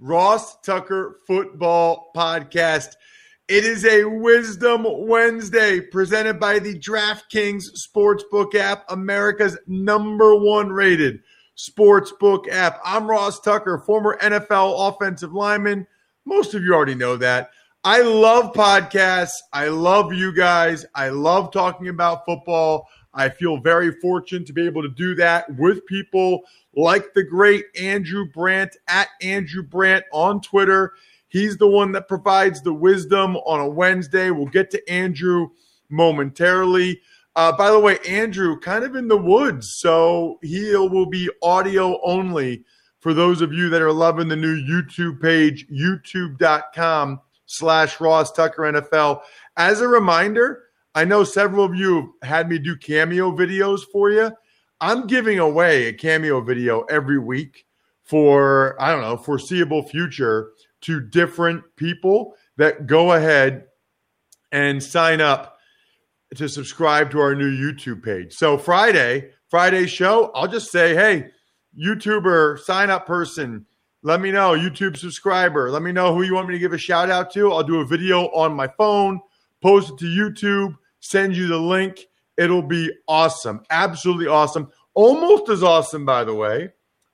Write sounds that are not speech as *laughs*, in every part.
Ross Tucker Football Podcast. It is a Wisdom Wednesday presented by the DraftKings Sportsbook app, America's number one rated sportsbook app. I'm Ross Tucker, former NFL offensive lineman. Most of you already know that. I love podcasts. I love you guys. I love talking about football. I feel very fortunate to be able to do that with people like the great Andrew Brandt at Andrew Brandt on Twitter. He's the one that provides the wisdom on a Wednesday. We'll get to Andrew momentarily. Uh, by the way, Andrew, kind of in the woods, so he will be audio only for those of you that are loving the new YouTube page, youtube.com slash Ross Tucker NFL. As a reminder, I know several of you had me do cameo videos for you. I'm giving away a cameo video every week for, I don't know, foreseeable future to different people that go ahead and sign up to subscribe to our new YouTube page. So Friday, Friday show, I'll just say, hey, YouTuber sign up person, let me know, YouTube subscriber, let me know who you want me to give a shout out to. I'll do a video on my phone, post it to YouTube send you the link. It'll be awesome. Absolutely awesome. Almost as awesome, by the way,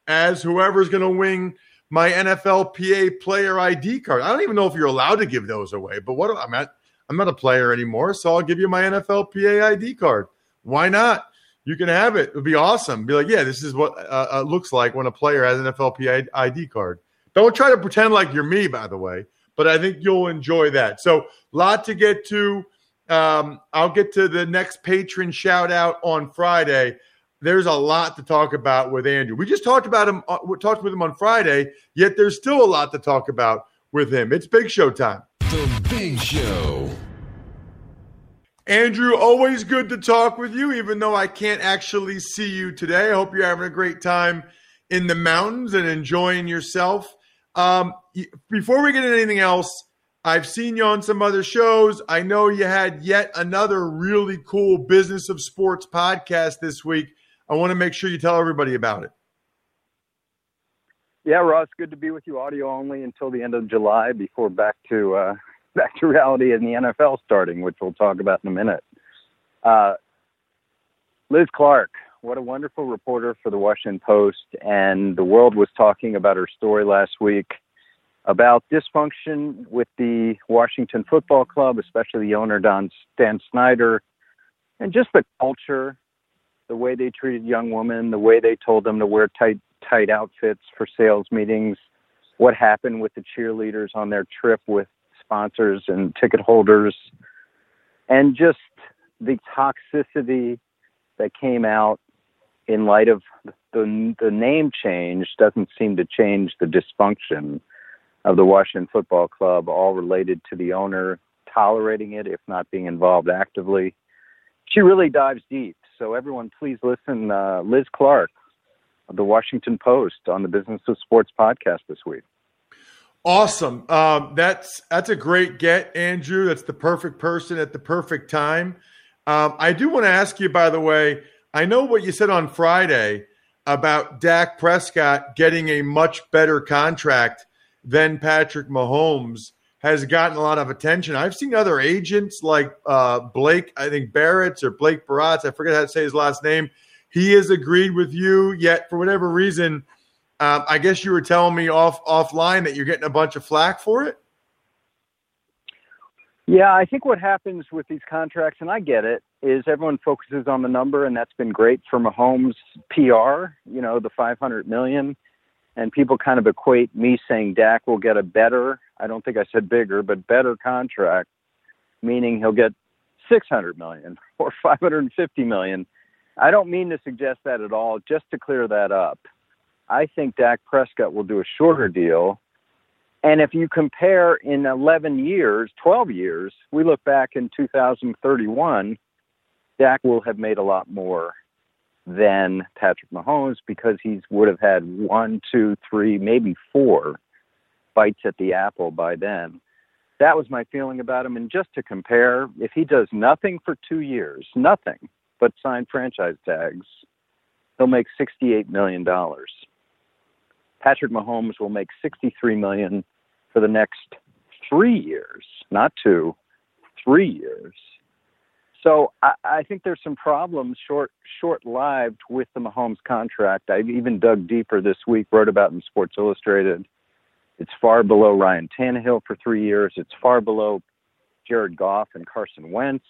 as whoever's going to win my NFLPA player ID card. I don't even know if you're allowed to give those away, but what I'm at, I'm not a player anymore, so I'll give you my NFLPA ID card. Why not? You can have it. It'll be awesome. Be like, yeah, this is what uh, uh, looks like when a player has an NFLPA ID card. Don't try to pretend like you're me, by the way, but I think you'll enjoy that. So, lot to get to. Um, I'll get to the next patron shout out on Friday. There's a lot to talk about with Andrew. We just talked about him, uh, we talked with him on Friday, yet there's still a lot to talk about with him. It's big show time. The Big Show. Andrew, always good to talk with you, even though I can't actually see you today. I hope you're having a great time in the mountains and enjoying yourself. Um, before we get into anything else, I've seen you on some other shows. I know you had yet another really cool Business of Sports podcast this week. I want to make sure you tell everybody about it. Yeah, Ross, good to be with you audio only until the end of July before back to uh, *laughs* back to reality in the NFL starting, which we'll talk about in a minute. Uh, Liz Clarke, what a wonderful reporter for the Washington Post, and the world was talking about her story last week about dysfunction with the Washington Football Club, especially the owner Don Dan Snyder, and just the culture, the way they treated young women, the way they told them to wear tight tight outfits for sales meetings, what happened with the cheerleaders on their trip with sponsors and ticket holders, and just the toxicity that came out in light of the the name change doesn't seem to change the dysfunction of the Washington Football Club, all related to the owner tolerating it, if not being involved actively. She really dives deep. So, everyone, please listen. Uh, Liz Clarke of the Washington Post on the Business of Sports podcast this week. Awesome. Um, that's that's a great get, Andrew. That's the perfect person at the perfect time. Um, I do want to ask you, by the way, I know what you said on Friday about Dak Prescott getting a much better contract than Patrick Mahomes has gotten a lot of attention. I've seen other agents like uh, Blake, I think Barrett's or Blake Baratz, I forget how to say his last name. He has agreed with you, yet for whatever reason, um, I guess you were telling me off offline that you're getting a bunch of flack for it. Yeah, I think what happens with these contracts, and I get it, is everyone focuses on the number, and that's been great for Mahomes' PR. You know, the 500 million, and people kind of equate me saying Dak will get a better. I don't think I said bigger, but better contract, meaning he'll get 600 million *laughs* or 550 million. I don't mean to suggest that at all. Just to clear that up, I think Dak Prescott will do a shorter deal and if you compare in 11 years, 12 years, we look back in 2031, Dak will have made a lot more than Patrick Mahomes because he would have had one, two, three, maybe four bites at the apple by then. That was my feeling about him. And just to compare, if he does nothing for two years, nothing but sign franchise tags, he'll make $68 million. Patrick Mahomes will make 63 million for the next three years, not two, three years. So I, I think there's some problems short short lived with the Mahomes contract. I even dug deeper this week, wrote about in Sports Illustrated. It's far below Ryan Tannehill for three years. It's far below Jared Goff and Carson Wentz.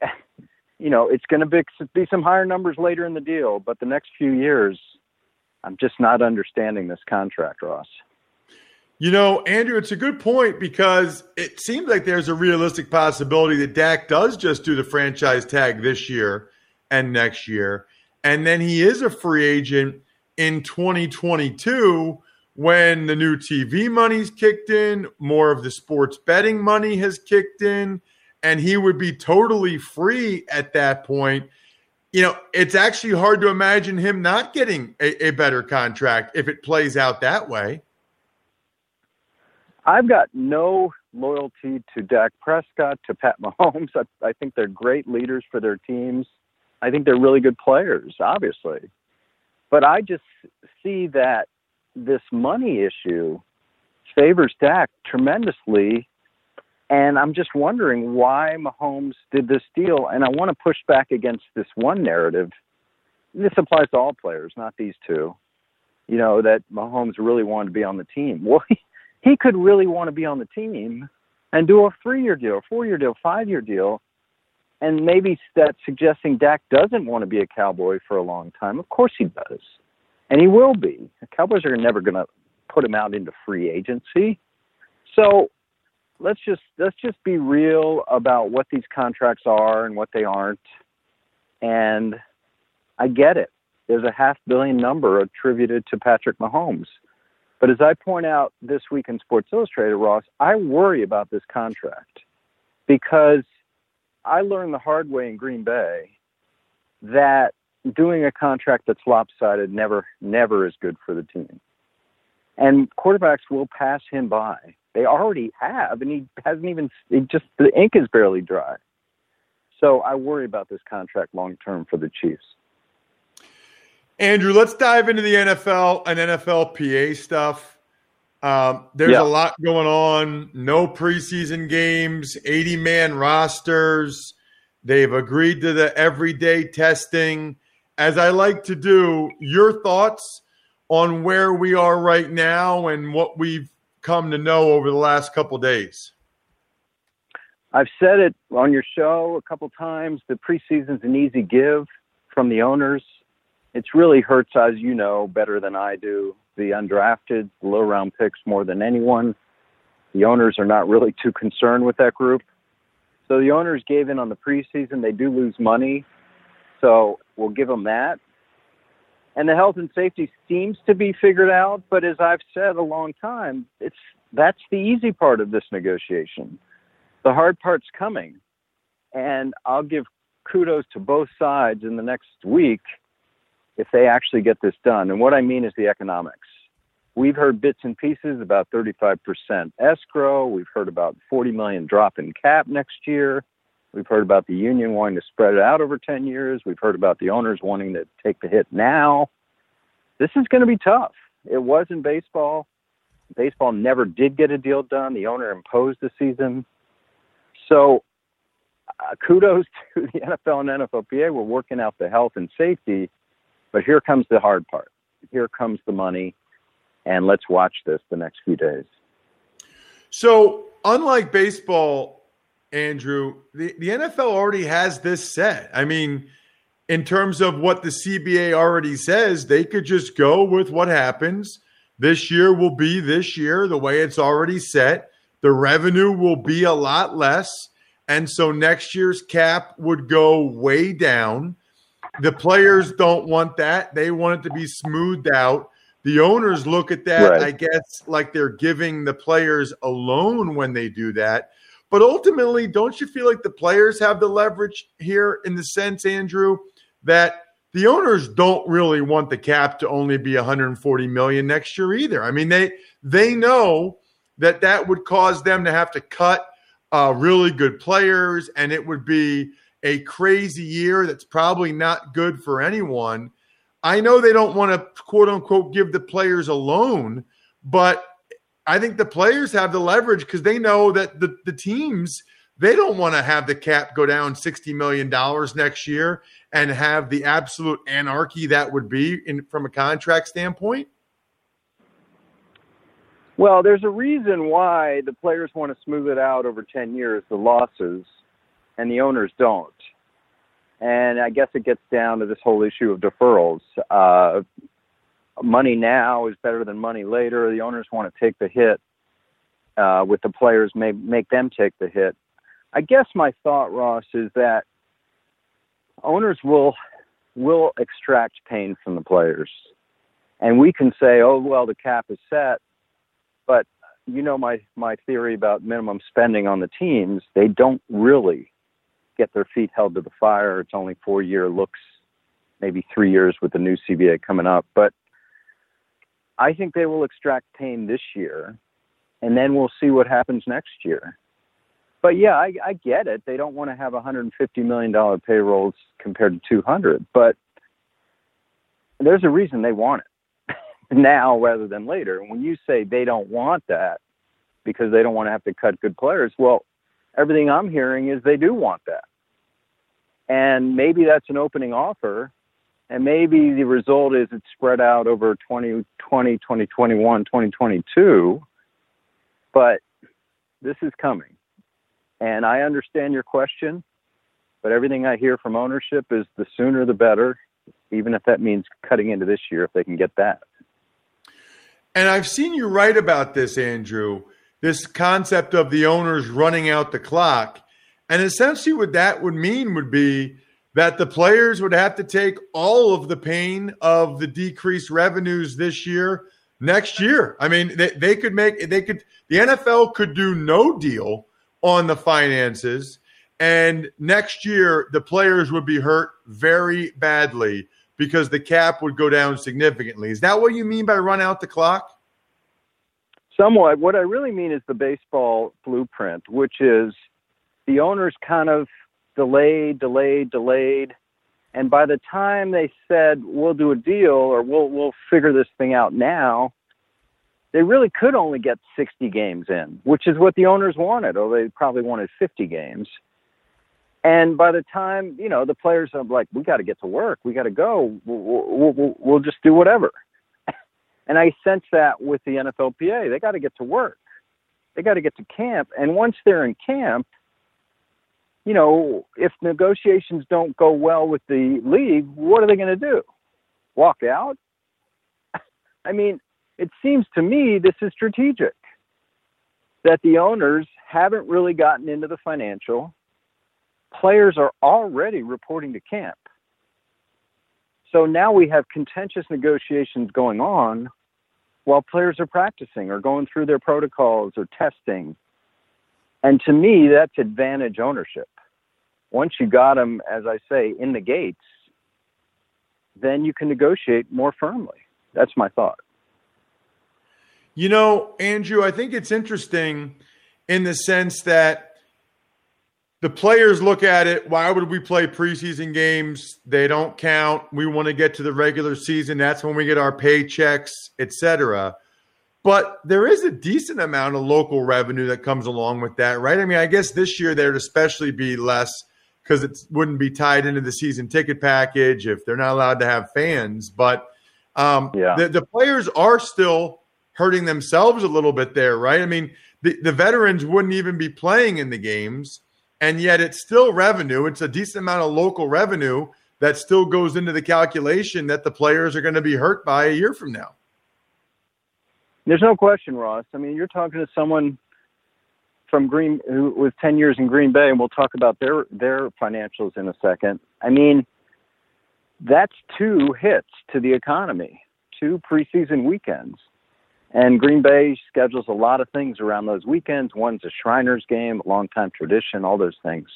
*laughs* you know, it's going to be, be some higher numbers later in the deal, but the next few years, I'm just not understanding this contract, Ross. You know, Andrew, it's a good point because it seems like there's a realistic possibility that Dak does just do the franchise tag this year and next year. And then he is a free agent in 2022 when the new TV money's kicked in, more of the sports betting money has kicked in, and he would be totally free at that point. You know, it's actually hard to imagine him not getting a, a better contract if it plays out that way. I've got no loyalty to Dak Prescott, to Pat Mahomes. *laughs* I, I think they're great leaders for their teams. I think they're really good players, obviously. But I just see that this money issue favors Dak tremendously. And I'm just wondering why Mahomes did this deal. And I want to push back against this one narrative. This applies to all players, not these two. You know, that Mahomes really wanted to be on the team. *laughs* Well, could really want to be on the team and do a three year deal, four year deal, five year deal. And maybe that's suggesting Dak doesn't want to be a Cowboy for a long time. Of course he does. And he will be. The Cowboys are never going to put him out into free agency. So let's just let's just be real about what these contracts are and what they aren't. And I get it. There's a half billion number attributed to Patrick Mahomes. But as I point out this week in Sports Illustrated, Ross, I worry about this contract because I learned the hard way in Green Bay that doing a contract that's lopsided never never is good for the team. And quarterbacks will pass him by. They already have, and he hasn't even. He just the ink is barely dry. So I worry about this contract long term for the Chiefs. Andrew, let's dive into the NFL and NFLPA stuff. Um, there's yeah. a lot going on. No preseason games, 80 man rosters. They've agreed to the everyday testing. As I like to do, your thoughts on where we are right now and what we've come to know over the last couple days. I've said it on your show a couple times. The preseason's an easy give from the owners it's really hurts, as you know, better than I do, the undrafted, low round picks more than anyone. The owners are not really too concerned with that group. So the owners gave in on the preseason. They do lose money. So we'll give them that. And the health and safety seems to be figured out, but as I've said a long time, it's that's the easy part of this negotiation. The hard part's coming. And I'll give kudos to both sides in the next week if they actually get this done. And what I mean is the economics. We've heard bits and pieces about 35% escrow. We've heard about 40 million drop in cap next year. We've heard about the union wanting to spread it out over 10 years. We've heard about the owners wanting to take the hit now. This is going to be tough. It was in baseball. Baseball never did get a deal done. The owner imposed the season. So uh, kudos *laughs* to the NFL and NFLPA. We're working out the health and safety, but here comes the hard part. Here comes the money, and let's watch this the next few days. So, unlike baseball, Andrew, the, the NFL already has this set. I mean, in terms of what the CBA already says, they could just go with what happens. This year will be this year, the way it's already set. The revenue will be a lot less. And so next year's cap would go way down. The players don't want that. They want it to be smoothed out. The owners look at that, right. I guess, like they're giving the players a loan when they do that. But ultimately, don't you feel like the players have the leverage here in the sense, Andrew, that the owners don't really want the cap to only be 140 million next year either. I mean, they they know that that would cause them to have to cut uh, really good players, and it would be a crazy year that's probably not good for anyone. I know they don't want to quote unquote give the players a loan, but I think the players have the leverage because they know that the, the teams they don't want to have the cap go down $60 million next year and have the absolute anarchy that would be in, from a contract standpoint. Well, there's a reason why the players want to smooth it out over 10 years, the losses, and the owners don't. And I guess it gets down to this whole issue of deferrals. Uh, money now is better than money later. The owners want to take the hit uh, with the players, may make them take the hit. I guess my thought, Ross, is that owners will will extract pain from the players, and we can say, "Oh, well, the cap is set," but you know my my theory about minimum spending on the teams. They don't really get their feet held to the fire. It's only four year looks, maybe three years with the new CBA coming up. But I think they will extract pain this year, and then we'll see what happens next year. But yeah, I, I get it. They don't want to have 150 million dollar payrolls compared to 200, but there's a reason they want it *laughs* now rather than later. And when you say they don't want that because they don't want to have to cut good players, well, everything I'm hearing is they do want that. And maybe that's an opening offer. And maybe the result is it's spread out over 2020, 2021, 2022. But this is coming. And I understand your question, but everything I hear from ownership is the sooner the better, even if that means cutting into this year if they can get that. And I've seen you write about this, Andrew this concept of the owners running out the clock. And essentially, what that would mean would be that the players would have to take all of the pain of the decreased revenues this year next year. I mean, they, they could make, they could, the NFL could do no deal on the finances. And next year, the players would be hurt very badly because the cap would go down significantly. Is that what you mean by run out the clock? Somewhat. What I really mean is the baseball blueprint, which is the owners kind of delayed, delayed, delayed, and by the time they said we'll do a deal or we'll we'll figure this thing out now, they really could only get 60 games in, which is what the owners wanted, or they probably wanted 50 games. And by the time you know the players are like, we got to get to work, we got to go, we'll, we'll, we'll just do whatever. And I sense that with the NFLPA. They got to get to work. They got to get to camp. And once they're in camp, you know, if negotiations don't go well with the league, what are they going to do? Walk out? *laughs* I mean, it seems to me this is strategic that the owners haven't really gotten into the financial. Players are already reporting to camp. So now we have contentious negotiations going on while players are practicing or going through their protocols or testing. And to me, that's advantage ownership. Once you got them, as I say, in the gates, then you can negotiate more firmly. That's my thought. You know, Andrew, I think it's interesting in the sense that the players look at it. Why would we play preseason games? They don't count. We want to get to the regular season. That's when we get our paychecks, etc. But there is a decent amount of local revenue that comes along with that, right? I mean, I guess this year there'd especially be less because it wouldn't be tied into the season ticket package if they're not allowed to have fans. But um, yeah. the, the players are still hurting themselves a little bit there, right? I mean, the, the veterans wouldn't even be playing in the games, and yet it's still revenue. It's a decent amount of local revenue that still goes into the calculation that the players are going to be hurt by a year from now. There's no question, Ross. I mean, you're talking to someone from Green who was 10 years in Green Bay, and we'll talk about their their financials in a second. I mean, that's two hits to the economy, two preseason weekends. And Green Bay schedules a lot of things around those weekends. One's a Shriners game, a long-time tradition, all those things.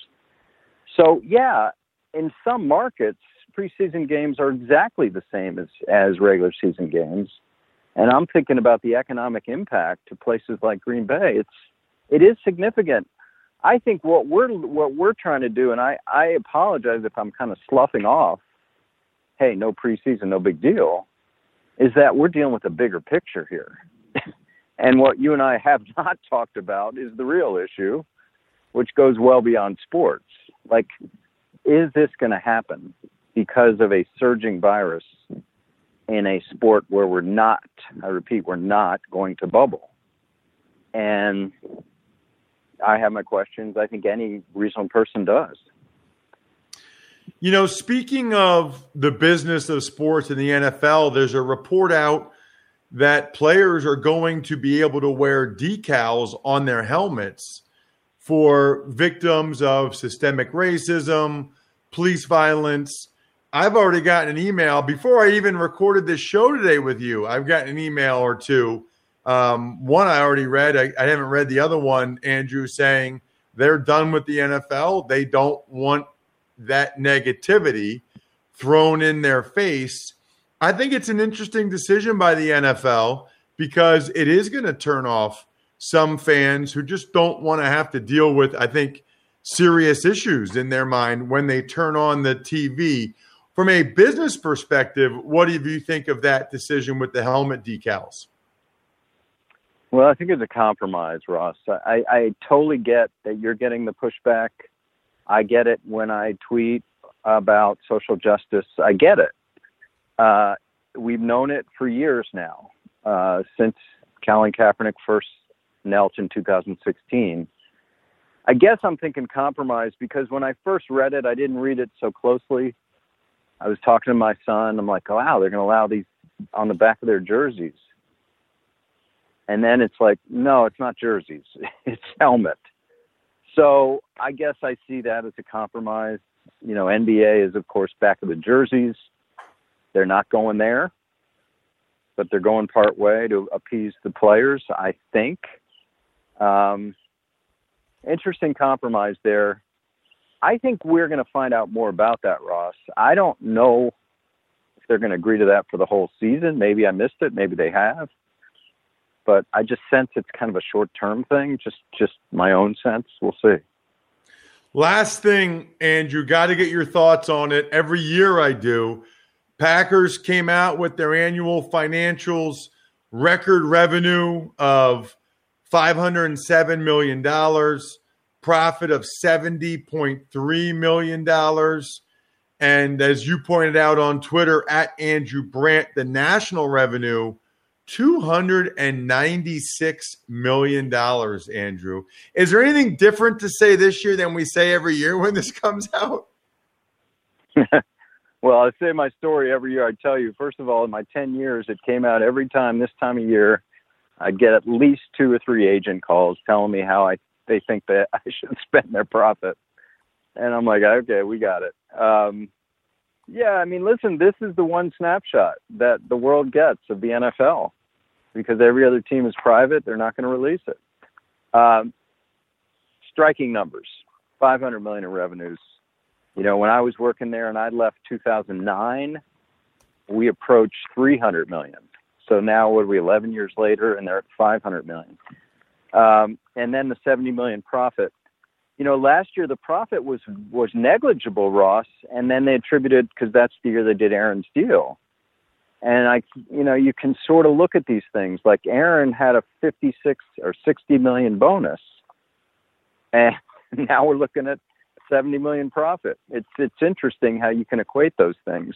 So, yeah, in some markets, preseason games are exactly the same as, as regular season games. And I'm thinking about the economic impact to places like Green Bay. It's it is significant. I think what we're what we're trying to do, and I, I apologize if I'm kind of sloughing off, hey, no preseason, no big deal, is that we're dealing with a bigger picture here. *laughs* and what you and I have *laughs* not talked about is the real issue, which goes well beyond sports. Like, is this going to happen because of a surging virus in a sport where we're not, I repeat, we're not going to bubble. And I have my questions. I think any reasonable person does. You know, speaking of the business of sports in the NFL, there's a report out that players are going to be able to wear decals on their helmets for victims of systemic racism, police violence, I've already gotten an email before I even recorded this show today with you. I've gotten an email or two. Um, one I already read. I, I haven't read the other one, Andrew, saying they're done with the NFL. They don't want that negativity thrown in their face. I think it's an interesting decision by the NFL because it is going to turn off some fans who just don't want to have to deal with, I think, serious issues in their mind when they turn on the TV from a business perspective, what do you think of that decision with the helmet decals? Well, I think it's a compromise, Ross. I, I totally get that you're getting the pushback. I get it when I tweet about social justice. I get it. Uh, we've known it for years now, uh, since Colin Kaepernick first knelt in 2016. I guess I'm thinking compromise because when I first read it, I didn't read it so closely. I was talking to my son. I'm like, wow, they're going to allow these on the back of their jerseys. And then it's like, no, it's not jerseys, *laughs* it's helmet. So I guess I see that as a compromise. You know, NBA is, of course, back of the jerseys. They're not going there, but they're going part way to appease the players, I think. Um, interesting compromise there. I think we're going to find out more about that, Ross. I don't know if they're going to agree to that for the whole season. Maybe I missed it. Maybe they have. But I just sense it's kind of a short-term thing. Just, just my own sense. We'll see. Last thing, Andrew, got to get your thoughts on it. Every year I do. Packers came out with their annual financials, record revenue of $507 million profit of $70.3 million. And as you pointed out on Twitter at Andrew Brandt, the national revenue, $296 million, Andrew. Is there anything different to say this year than we say every year when this *laughs* comes out? *laughs* well, I say my story every year. I tell you, first of all, in my 10 years, it came out every time this time of year. I'd get at least two or three agent calls telling me how I they think that *laughs* I should spend their profit. And I'm like, okay, we got it. Um, yeah, I mean, listen, this is the one snapshot that the world gets of the NFL because every other team is private. They're not going to release it. Um, striking numbers 500 million in revenues. You know, when I was working there and I left 2009, we approached 300 million. So now, what are we, 11 years later, and they're at 500 million. Um, and then the 70 million profit. you know, last year the profit was was negligible, Ross, and then they attributed because that's the year they did Aaron's deal. And I, you know, you can sort of look at these things. Like Aaron had a 56 or 60 million bonus, and *laughs* now we're looking at 70 million profit. It's it's interesting how you can equate those things.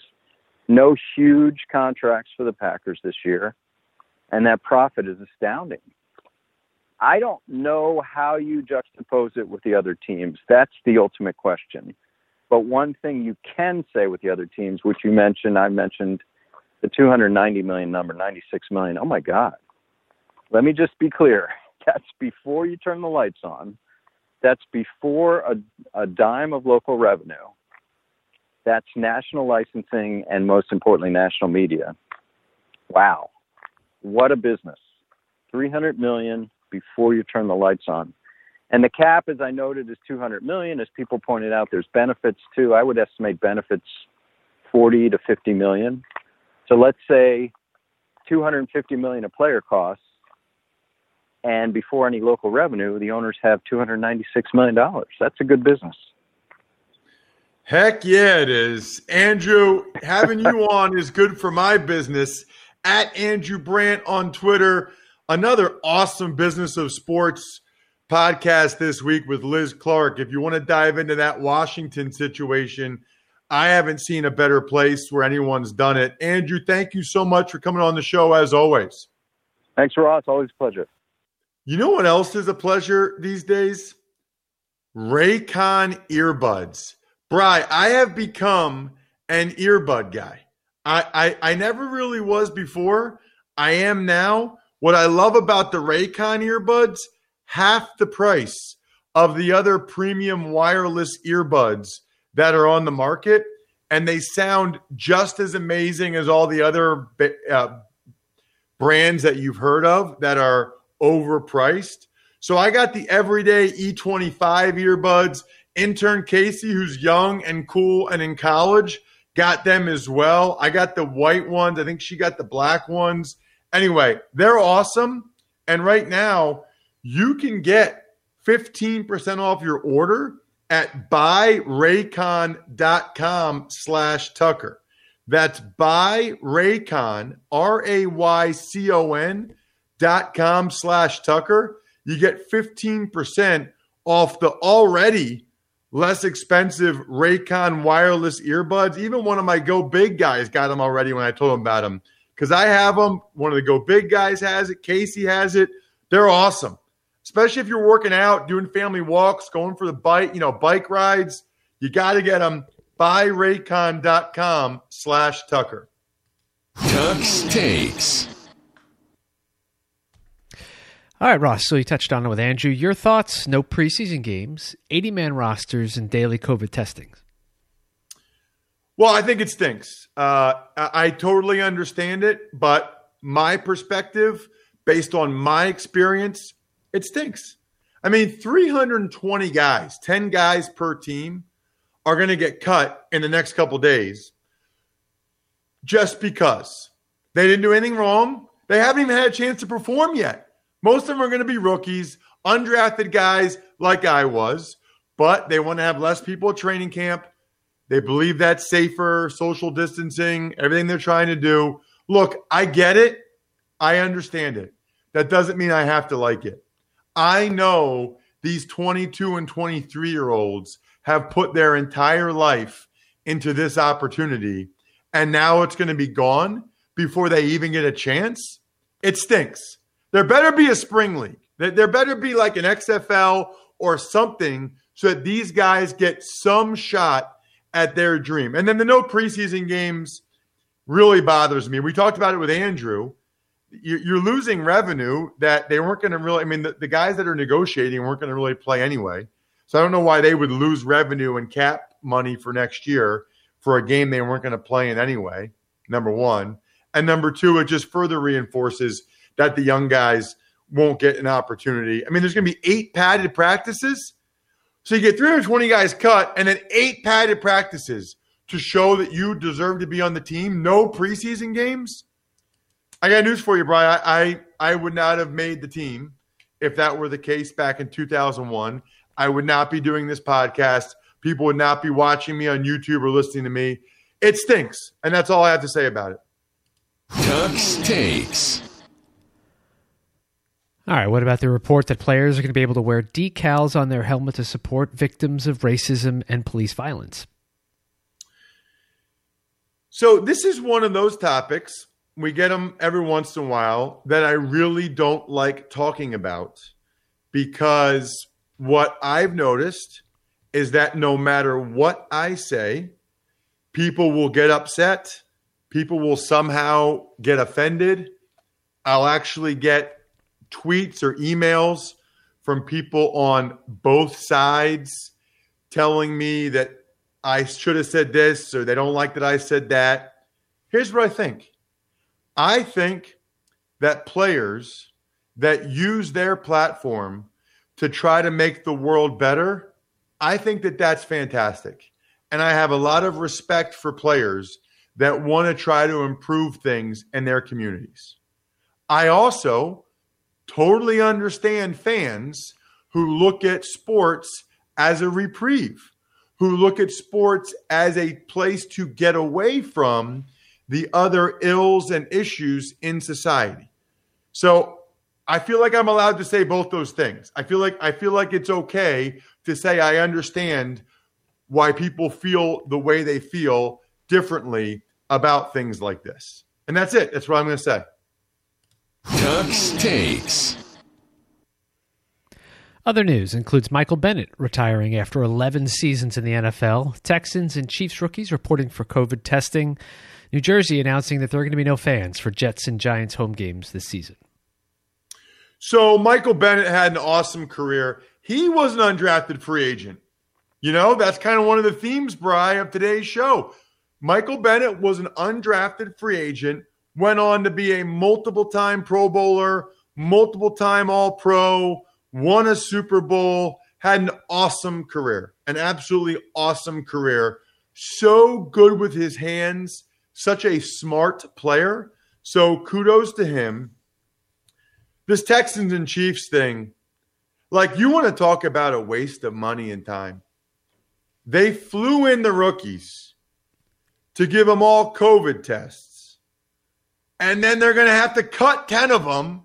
No huge contracts for the Packers this year, and that profit is astounding. I don't know how you juxtapose it with the other teams. That's the ultimate question. But one thing you can say with the other teams, which you mentioned, I mentioned the 290 million number, 96 million. Oh my God. Let me just be clear. *laughs* That's before you turn the lights on. That's before a, a dime of local revenue. That's national licensing and most importantly, national media. Wow. What a business. 300 million before you turn the lights on. And the cap, as I noted, is 200 million. As people pointed out, there's benefits too. I would estimate benefits 40 to 50 million. So let's say 250 million of player costs, and before any local revenue, the owners have 296 million dollars. That's a good business. Heck yeah, it is. Andrew, having you *laughs* on is good for my business. At Andrew Brandt on Twitter another awesome business of sports podcast this week with Liz Clarke. If you want to dive into that Washington situation, I haven't seen a better place where anyone's done it. Andrew, thank you so much for coming on the show as always. Thanks, Ross. Always a pleasure. You know what else is a pleasure these days? Raycon earbuds. Bry, I have become an earbud guy. I, I I never really was before. I am now. What I love about the Raycon earbuds, half the price of the other premium wireless earbuds that are on the market, and they sound just as amazing as all the other uh, brands that you've heard of that are overpriced. So I got the everyday E25 earbuds. Intern Casey, who's young and cool and in college, got them as well. I got the white ones. I think she got the black ones. Anyway, they're awesome. And right now, you can get 15% off your order at buyraycon.com slash Tucker. That's buyraycon, R-A-Y-C-O-N dot com slash Tucker. You get 15% off the already less expensive Raycon wireless earbuds. Even one of my Go Big guys got them already when I told him about them because I have them. One of the Go Big guys has it. Casey has it. They're awesome, especially if you're working out, doing family walks, going for the bike, you know, bike rides. You got to get them. Buyraycon.com slash Tucker. Tuck's Takes. All right, Ross. So you touched on it with Andrew. Your thoughts? No preseason games, 80 man rosters, and daily COVID testing. Well, I think it stinks. Uh, I, I totally understand it, but my perspective, based on my experience, it stinks. I mean, 320 guys, 10 guys per team, are going to get cut in the next couple days just because they didn't do anything wrong. They haven't even had a chance to perform yet. Most of them are going to be rookies, undrafted guys like I was, but they want to have less people at training camp. They believe that's safer, social distancing, everything they're trying to do. Look, I get it. I understand it. That doesn't mean I have to like it. I know these 22 and 23 year olds have put their entire life into this opportunity, and now it's going to be gone before they even get a chance. It stinks. There better be a spring league. There better be like an XFL or something so that these guys get some shot at their dream. And then the no preseason games really bothers me. We talked about it with Andrew. You're losing revenue that they weren't going to really. I mean, the, the guys that are negotiating weren't going to really play anyway. So I don't know why they would lose revenue and cap money for next year for a game they weren't going to play in anyway. Number one. And number two, it just further reinforces that the young guys won't get an opportunity. I mean, there's going to be eight padded practices so you get 320 guys cut and then eight padded practices to show that you deserve to be on the team. No preseason games. I got news for you, Brian. I, I, I would not have made the team if that were the case back in 2001. I would not be doing this podcast. People would not be watching me on YouTube or listening to me. It stinks. And that's all I have to say about it. Tuck's takes. All right, what about the report that players are going to be able to wear decals on their helmet to support victims of racism and police violence? So, this is one of those topics. We get them every once in a while that I really don't like talking about because what I've noticed is that no matter what I say, people will get upset. People will somehow get offended. I'll actually get tweets or emails from people on both sides telling me that I should have said this or they don't like that I said that. Here's what I think I think that players that use their platform to try to make the world better, I think that that's fantastic. And I have a lot of respect for players that want to try to improve things in their communities. I also totally understand fans who look at sports as a reprieve, who look at sports as a place to get away from the other ills and issues in society. So I feel like I'm allowed to say both those things. I feel like I feel like it's okay to say I understand why people feel the way they feel differently about things like this. And that's it. That's what I'm going to say. Tuck's takes. Other news includes Michael Bennett retiring after 11 seasons in the NFL, Texans and Chiefs rookies reporting for COVID testing, New Jersey announcing that there are going to be no fans for Jets and Giants home games this season. So Michael Bennett had an awesome career. He was an undrafted free agent. You know, that's kind of one of the themes, Bry, of today's show. Michael Bennett was an undrafted free agent, went on to be a multiple time Pro Bowler, multiple time All Pro, won a Super Bowl, had an awesome career, an absolutely awesome career. So good with his hands, such a smart player. So kudos to him. This Texans and Chiefs thing, like you want to talk about a waste of money and time. They flew in the rookies to give them all COVID tests. And then they're going to have to cut 10 of them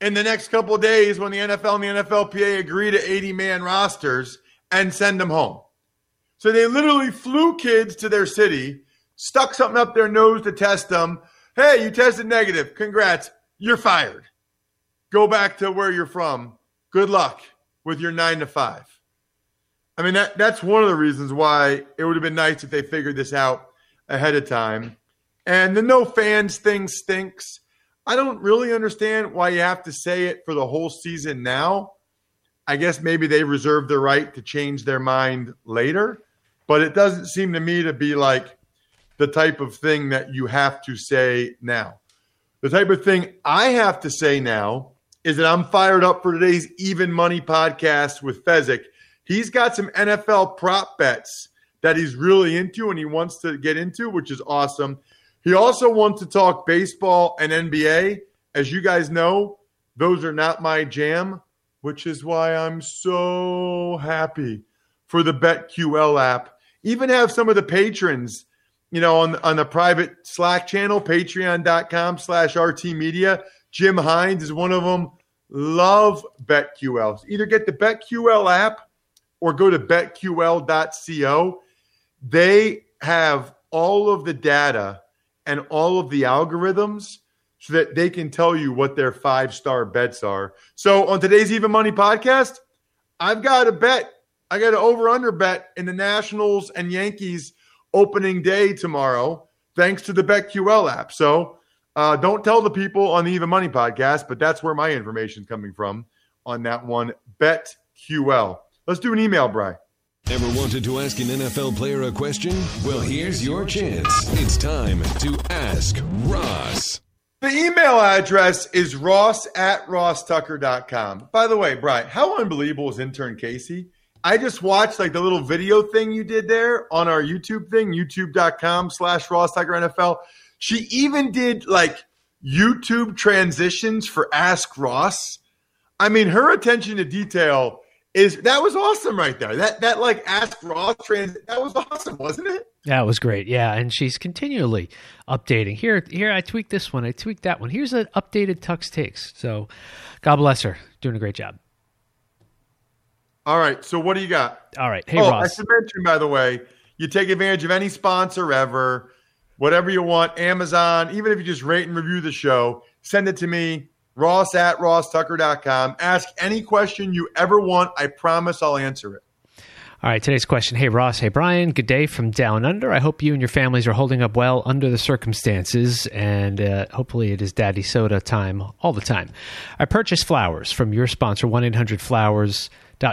in the next couple days when the NFL and the NFLPA agree to 80 man rosters and send them home. So they literally flew kids to their city, stuck something up their nose to test them. Hey, you tested negative. Congrats. You're fired. Go back to where you're from. Good luck with your nine to five. I mean, that, that's one of the reasons why it would have been nice if they figured this out ahead of time. And the no fans thing stinks. I don't really understand why you have to say it for the whole season now. I guess maybe they reserve the right to change their mind later, but it doesn't seem to me to be like the type of thing that you have to say now. The type of thing I have to say now is that I'm fired up for today's Even Money podcast with Fezzik. He's got some NFL prop bets that he's really into and he wants to get into, which is awesome. He also wants to talk baseball and NBA. As you guys know, those are not my jam, which is why I'm so happy for the BetQL app. Even have some of the patrons, you know, on, on the private Slack channel, patreon.com slash RT Media. Jim Hines is one of them. Love BetQL. Either get the BetQL app or go to betql.co. They have all of the data and all of the algorithms so that they can tell you what their five star bets are. So on today's Even Money podcast, I've got a bet. I got an over under bet in the Nationals and Yankees opening day tomorrow, thanks to the BetQL app. So uh, don't tell the people on the Even Money podcast, but that's where my information is coming from on that one. BetQL. Let's do an email, Bry. Ever wanted to ask an NFL player a question? Well, here's your chance. It's time to ask Ross. The email address is ross at rosstucker.com. By the way, Bry, how unbelievable is intern Casey? I just watched like the little video thing you did there on our YouTube thing, youtube.com slash rosstucker NFL. She even did like YouTube transitions for Ask Ross. I mean, her attention to detail is that was awesome right there. That that like ask Ross trans that was awesome, wasn't it? That was great. Yeah, and she's continually updating. Here, here I tweaked this one. I tweaked that one. Here's an updated Tuck's takes. So, God bless her, doing a great job. All right. So what do you got? All right. Hey oh, Ross. I should mention by the way, you take advantage of any sponsor ever, whatever you want, Amazon. Even if you just rate and review the show, send it to me. Ross at rosstucker.com. Ask any question you ever want. I promise I'll answer it. All right, today's question. Hey, Ross. Hey, Brian. Good day from Down Under. I hope you and your families are holding up well under the circumstances, and uh, hopefully it is Daddy Soda time all the time. I purchased flowers from your sponsor, 1 800 Flowers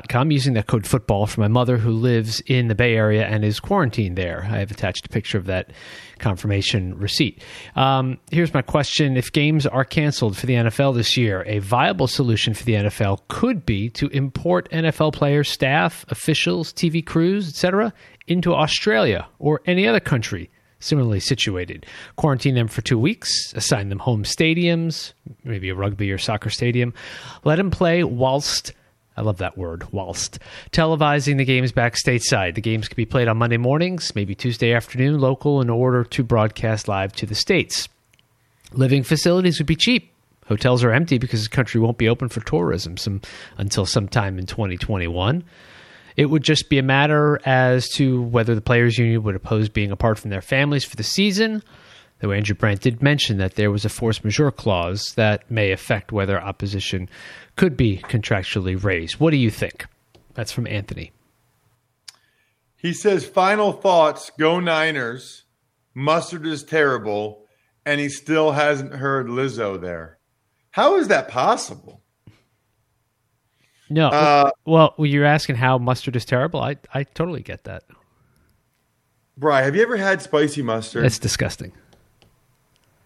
com using that code football for my mother who lives in the Bay Area and is quarantined there. I have attached a picture of that confirmation receipt. Um, here's my question If games are canceled for the NFL this year, a viable solution for the NFL could be to import NFL players, staff, officials, TV crews, etc., into Australia or any other country similarly situated. Quarantine them for two weeks, assign them home stadiums, maybe a rugby or soccer stadium, let them play whilst I love that word, whilst televising the games back stateside. The games could be played on Monday mornings, maybe Tuesday afternoon, local, in order to broadcast live to the States. Living facilities would be cheap. Hotels are empty because the country won't be open for tourism some, until sometime in 2021. It would just be a matter as to whether the players' union would oppose being apart from their families for the season. Though Andrew Brandt did mention that there was a force majeure clause that may affect whether opposition could be contractually raised. What do you think? That's from Anthony. He says, final thoughts, go Niners. Mustard is terrible, and he still hasn't heard Lizzo there. How is that possible? No. Uh, well, you're asking how mustard is terrible. I, I totally get that. Bry, have you ever had spicy mustard? It's disgusting.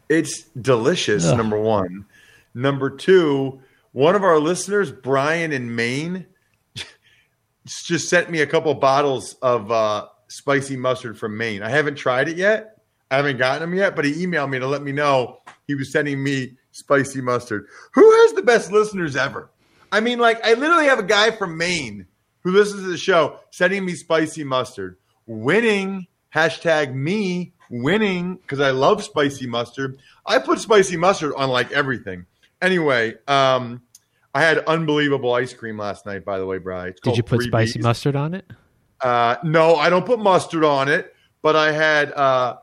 It's delicious, Ugh. number one. Number two, one of our listeners, Brian in Maine, *laughs* just sent me a couple bottles of uh, spicy mustard from Maine. I haven't tried it yet. I haven't gotten them yet, but he emailed me to let me know he was sending me spicy mustard. Who has the best listeners ever? I mean, like, I literally have a guy from Maine who listens to the show sending me spicy mustard. Winning, hashtag me winning, because I love spicy mustard. I put spicy mustard on like everything. Anyway, um, I had unbelievable ice cream last night. By the way, Bry. Did you put spicy mustard on it? Uh, no, I don't put mustard on it. But I had uh,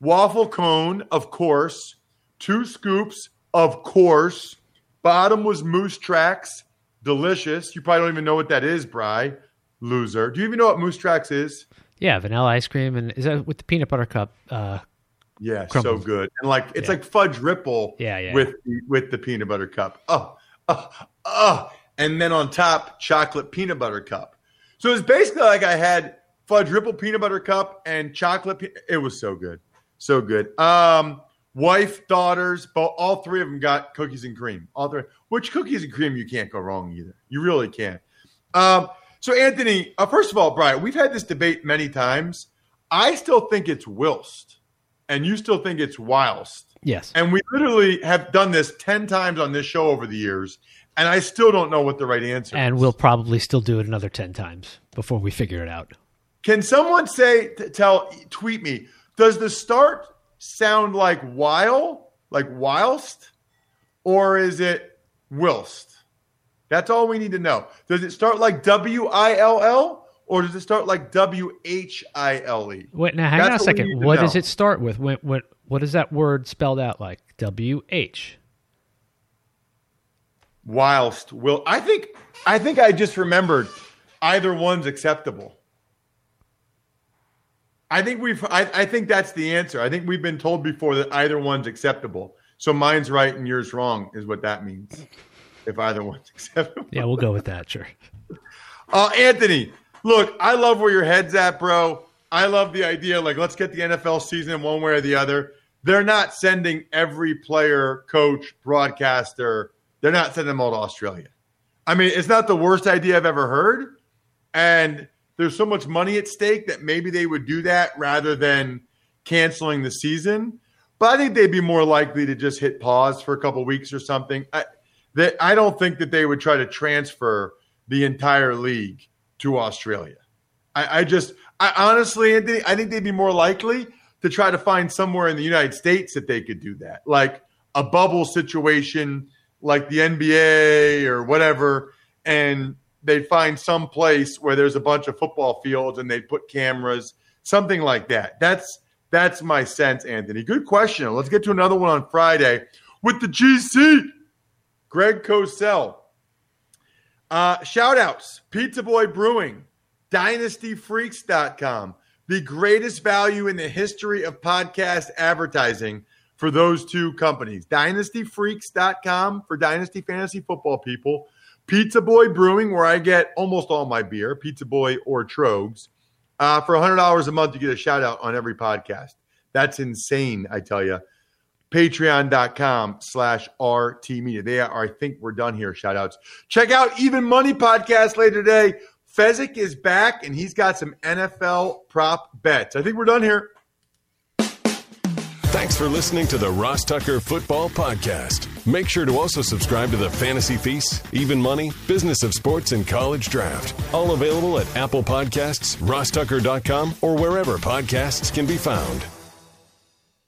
waffle cone, of course, two scoops, of course. Bottom was moose tracks, delicious. You probably don't even know what that is, Bry. Loser. Do you even know what moose tracks is? Yeah, vanilla ice cream, and is that with the peanut butter cup? Uh, yeah, crumbled. so good. And like it's yeah. like fudge ripple. Yeah, yeah. With the, with the peanut butter cup. Oh, oh, oh. And then on top, chocolate peanut butter cup. So it's basically like I had fudge ripple peanut butter cup and chocolate. Pe- it was so good, so good. Um, wife, daughters, both all three of them got cookies and cream. All three. Which cookies and cream you can't go wrong either. You really can't. Um, so Anthony, uh, first of all, Brian, we've had this debate many times. I still think it's whilst and you still think it's whilst. Yes. And we literally have done this 10 times on this show over the years, and I still don't know what the right answer and is. we'll probably still do it another 10 times before we figure it out. Can someone say, tell, tweet me, does the start sound like while, like whilst, or is it whilst? That's all we need to know. Does it start like W I L L or does it start like W H I L E? Wait, now hang That's on a second. What does it start with? What, what what is that word spelled out like? W H. Whilst will I think I think I just remembered either one's acceptable. I think we've I, I think that's the answer. I think we've been told before that either one's acceptable. So mine's right and yours wrong is what that means. If either one's acceptable. *laughs* Yeah, we'll go with that, sure. Uh, Anthony, Look, I love where your head's at, bro. I love the idea. Like, let's get the NFL season in one way or the other. They're not sending every player, coach, broadcaster. They're not sending them all to Australia. I mean, it's not the worst idea I've ever heard. And there's so much money at stake that maybe they would do that rather than canceling the season. But I think they'd be more likely to just hit pause for a couple weeks or something. I, that I don't think that they would try to transfer the entire league to Australia. I, I just, I honestly, Anthony, I think they'd be more likely to try to find somewhere in the United States that they could do that, like a bubble situation, like the NBA or whatever, and they'd find some place where there's a bunch of football fields and they'd put cameras, something like that. That's that's my sense, Anthony. Good question. Let's get to another one on Friday with the GC, Greg Cosell. Uh, shout outs Pizza Boy Brewing, DynastyFreaks.com, the greatest value in the history of podcast advertising for those two companies. DynastyFreaks.com for Dynasty Fantasy Football people. Pizza Boy Brewing, where I get almost all my beer, Pizza Boy or Tröegs. Uh, for $100 a month, you get a shout out on every podcast. That's insane, I tell you. Patreon.com slash RT Media. They are, I think we're done here. Shout outs. Check out Even Money Podcast later today. Fezzik is back and he's got some NFL prop bets. I think we're done here. Thanks for listening to the Ross Tucker Football Podcast. Make sure to also subscribe to the Fantasy Feast, Even Money, Business of Sports, and College Draft. All available at Apple Podcasts, rosstucker.com, or wherever podcasts can be found.